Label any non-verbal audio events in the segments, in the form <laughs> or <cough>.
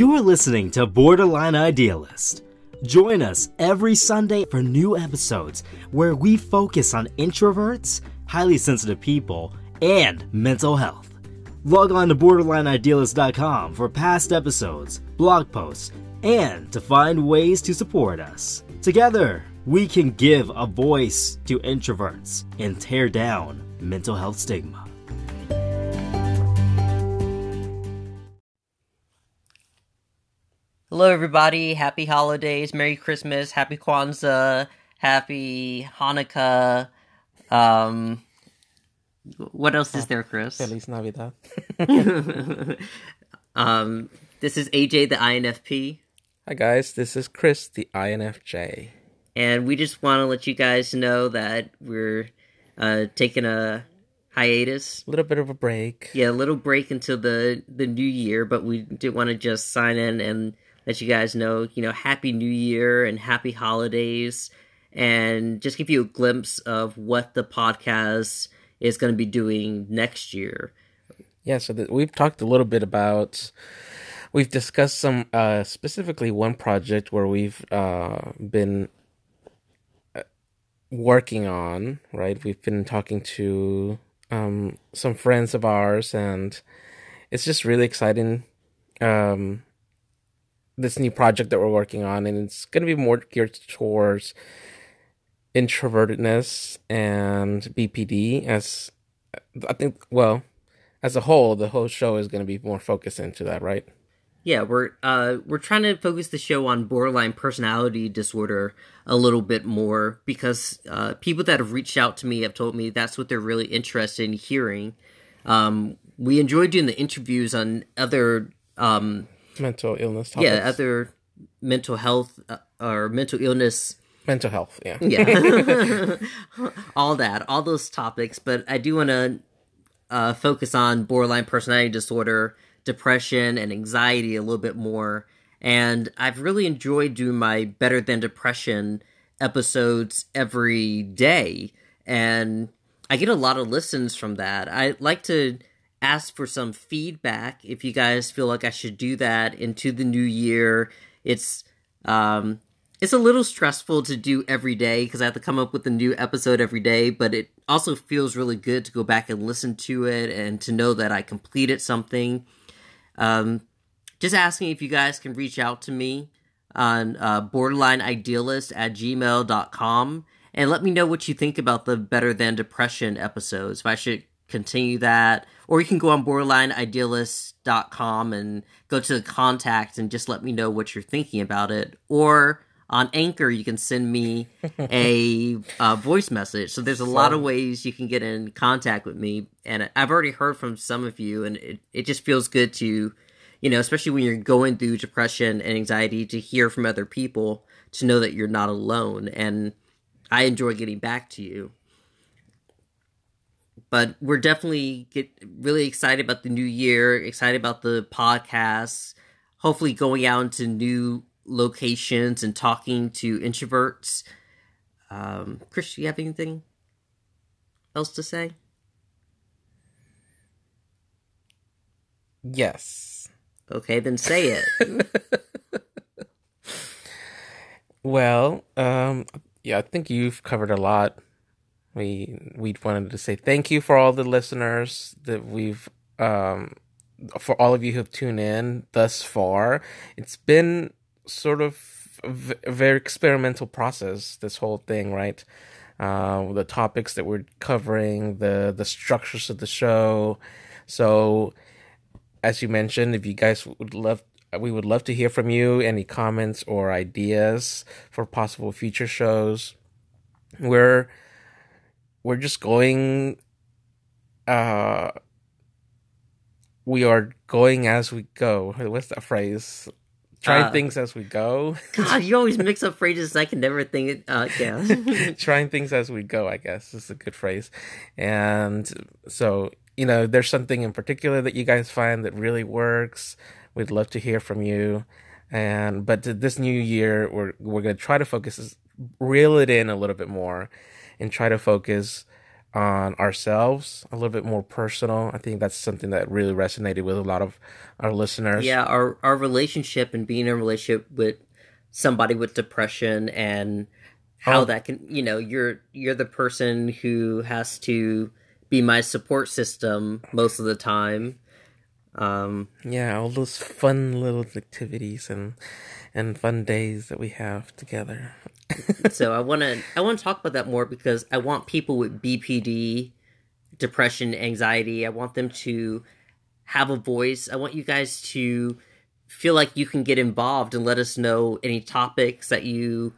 You're listening to Borderline Idealist. Join us every Sunday for new episodes where we focus on introverts, highly sensitive people, and mental health. Log on to borderlineidealist.com for past episodes, blog posts, and to find ways to support us. Together, we can give a voice to introverts and tear down mental health stigma. Hello, everybody. Happy holidays. Merry Christmas. Happy Kwanzaa. Happy Hanukkah. Um, what else is there, Chris? Feliz Navidad. <laughs> um, this is AJ, the INFP. Hi, guys. This is Chris, the INFJ. And we just want to let you guys know that we're uh, taking a hiatus. A little bit of a break. Yeah, a little break until the, the new year, but we did want to just sign in and let you guys know, you know, happy new year and happy holidays and just give you a glimpse of what the podcast is going to be doing next year. Yeah, so the, we've talked a little bit about we've discussed some uh specifically one project where we've uh been uh, working on, right? We've been talking to um some friends of ours and it's just really exciting um this new project that we're working on, and it's going to be more geared towards introvertedness and BPD. As I think, well, as a whole, the whole show is going to be more focused into that, right? Yeah, we're uh we're trying to focus the show on borderline personality disorder a little bit more because uh, people that have reached out to me have told me that's what they're really interested in hearing. Um, we enjoy doing the interviews on other um, mental illness topics. Yeah, other mental health uh, or mental illness. Mental health, yeah. Yeah. <laughs> <laughs> all that, all those topics. But I do want to uh, focus on borderline personality disorder, depression, and anxiety a little bit more. And I've really enjoyed doing my Better Than Depression episodes every day. And I get a lot of listens from that. I like to ask for some feedback if you guys feel like I should do that into the new year. It's um it's a little stressful to do every day because I have to come up with a new episode every day, but it also feels really good to go back and listen to it and to know that I completed something. Um, just asking if you guys can reach out to me on uh, borderlineidealist at gmail.com and let me know what you think about the Better Than Depression episodes. If I should continue that. Or you can go on borderlineidealist.com and go to the contact and just let me know what you're thinking about it. Or on Anchor, you can send me <laughs> a uh, voice message. So there's a lot of ways you can get in contact with me. And I've already heard from some of you, and it, it just feels good to, you know, especially when you're going through depression and anxiety, to hear from other people, to know that you're not alone. And I enjoy getting back to you but we're definitely get really excited about the new year, excited about the podcasts, hopefully going out into new locations and talking to introverts. Um, Chris, do you have anything else to say? Yes. Okay, then say it. <laughs> well, um, yeah, I think you've covered a lot we we wanted to say thank you for all the listeners that we've um for all of you who've tuned in thus far. It's been sort of a very experimental process. This whole thing, right? Uh, the topics that we're covering, the the structures of the show. So, as you mentioned, if you guys would love we would love to hear from you any comments or ideas for possible future shows we're we're just going uh we are going as we go what's that phrase. Trying uh, things as we go. God you always mix up phrases i can never think it uh yeah <laughs> <laughs> trying things as we go i guess is a good phrase. And so you know there's something in particular that you guys find that really works. We'd love to hear from you. And but this new year we're we're going to try to focus reel it in a little bit more and try to focus on ourselves, a little bit more personal. I think that's something that really resonated with a lot of our listeners. Yeah, our our relationship and being in a relationship with somebody with depression and how Oh. that can you know you're you're the person who has to be my support system most of the time um Yeah, all those fun little activities and and fun days that we have together. So i want to i want to talk about that more because i want people with bpd depression anxiety i want them to have a voice. I want you guys to feel like you can get involved and let us know any topics that you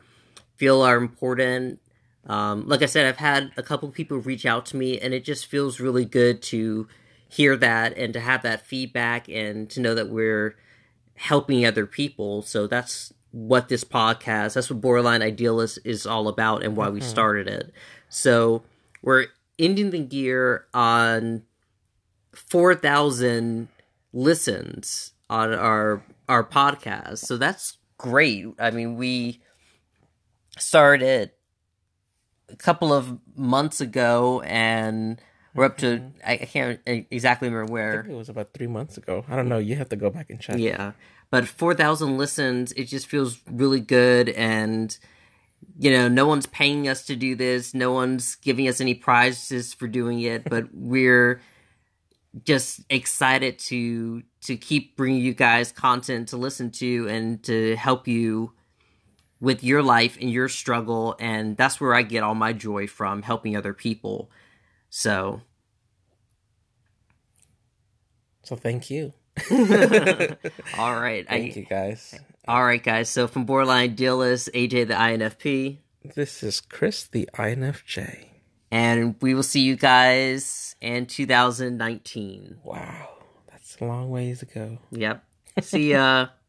feel are important. Um, like i said i've had a couple people reach out to me and it just feels really good to hear that and to have that feedback and to know that we're helping other people. So that's what this podcast that's what borderline idealist is all about and why we mm-hmm. started it. So we're ending the year on 4000 listens on our our podcast. So that's great. I mean we started a couple of months ago and we're up to mm-hmm. I, I can't exactly remember I where think it was about three months ago. I don't know. You have to go back and check. yeah. But 4,000 listens, it just feels really good. And, you know, no one's paying us to do this. No one's giving us any prizes for doing it. <laughs> But we're just excited to to keep bringing you guys content to listen to and to help you with your life and your struggle and that's where I get all my joy from helping other people. So, So thank you. <laughs> all right. Thank I, you guys. All right, guys. So from Borderline Idealist, AJ the INFP, This is Chris, the INFJ. and we will see you guys in 2019. Wow, that's a long ways ago. Yep. See ya. <laughs>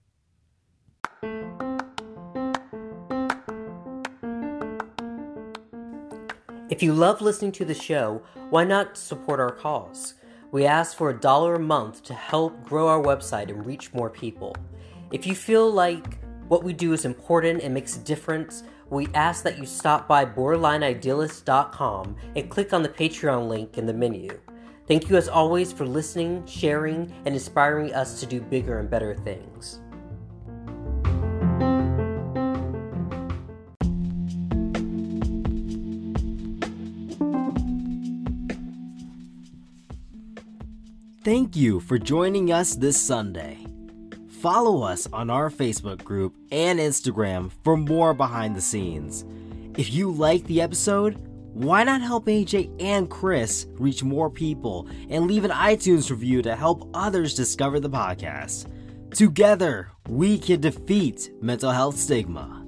If you love listening to the show, why not support our cause? We ask for a dollar a month to help grow our website and reach more people. If you feel like what we do is important and makes a difference, we ask that you stop by borderlineidealist.com and click on the Patreon link in the menu. Thank you as always for listening, sharing, and inspiring us to do bigger and better things. Thank you for joining us this Sunday. Follow us on our Facebook group and Instagram for more behind the scenes. If you like the episode, why not help AJ and Chris reach more people and leave an iTunes review to help others discover the podcast? Together, we can defeat mental health stigma.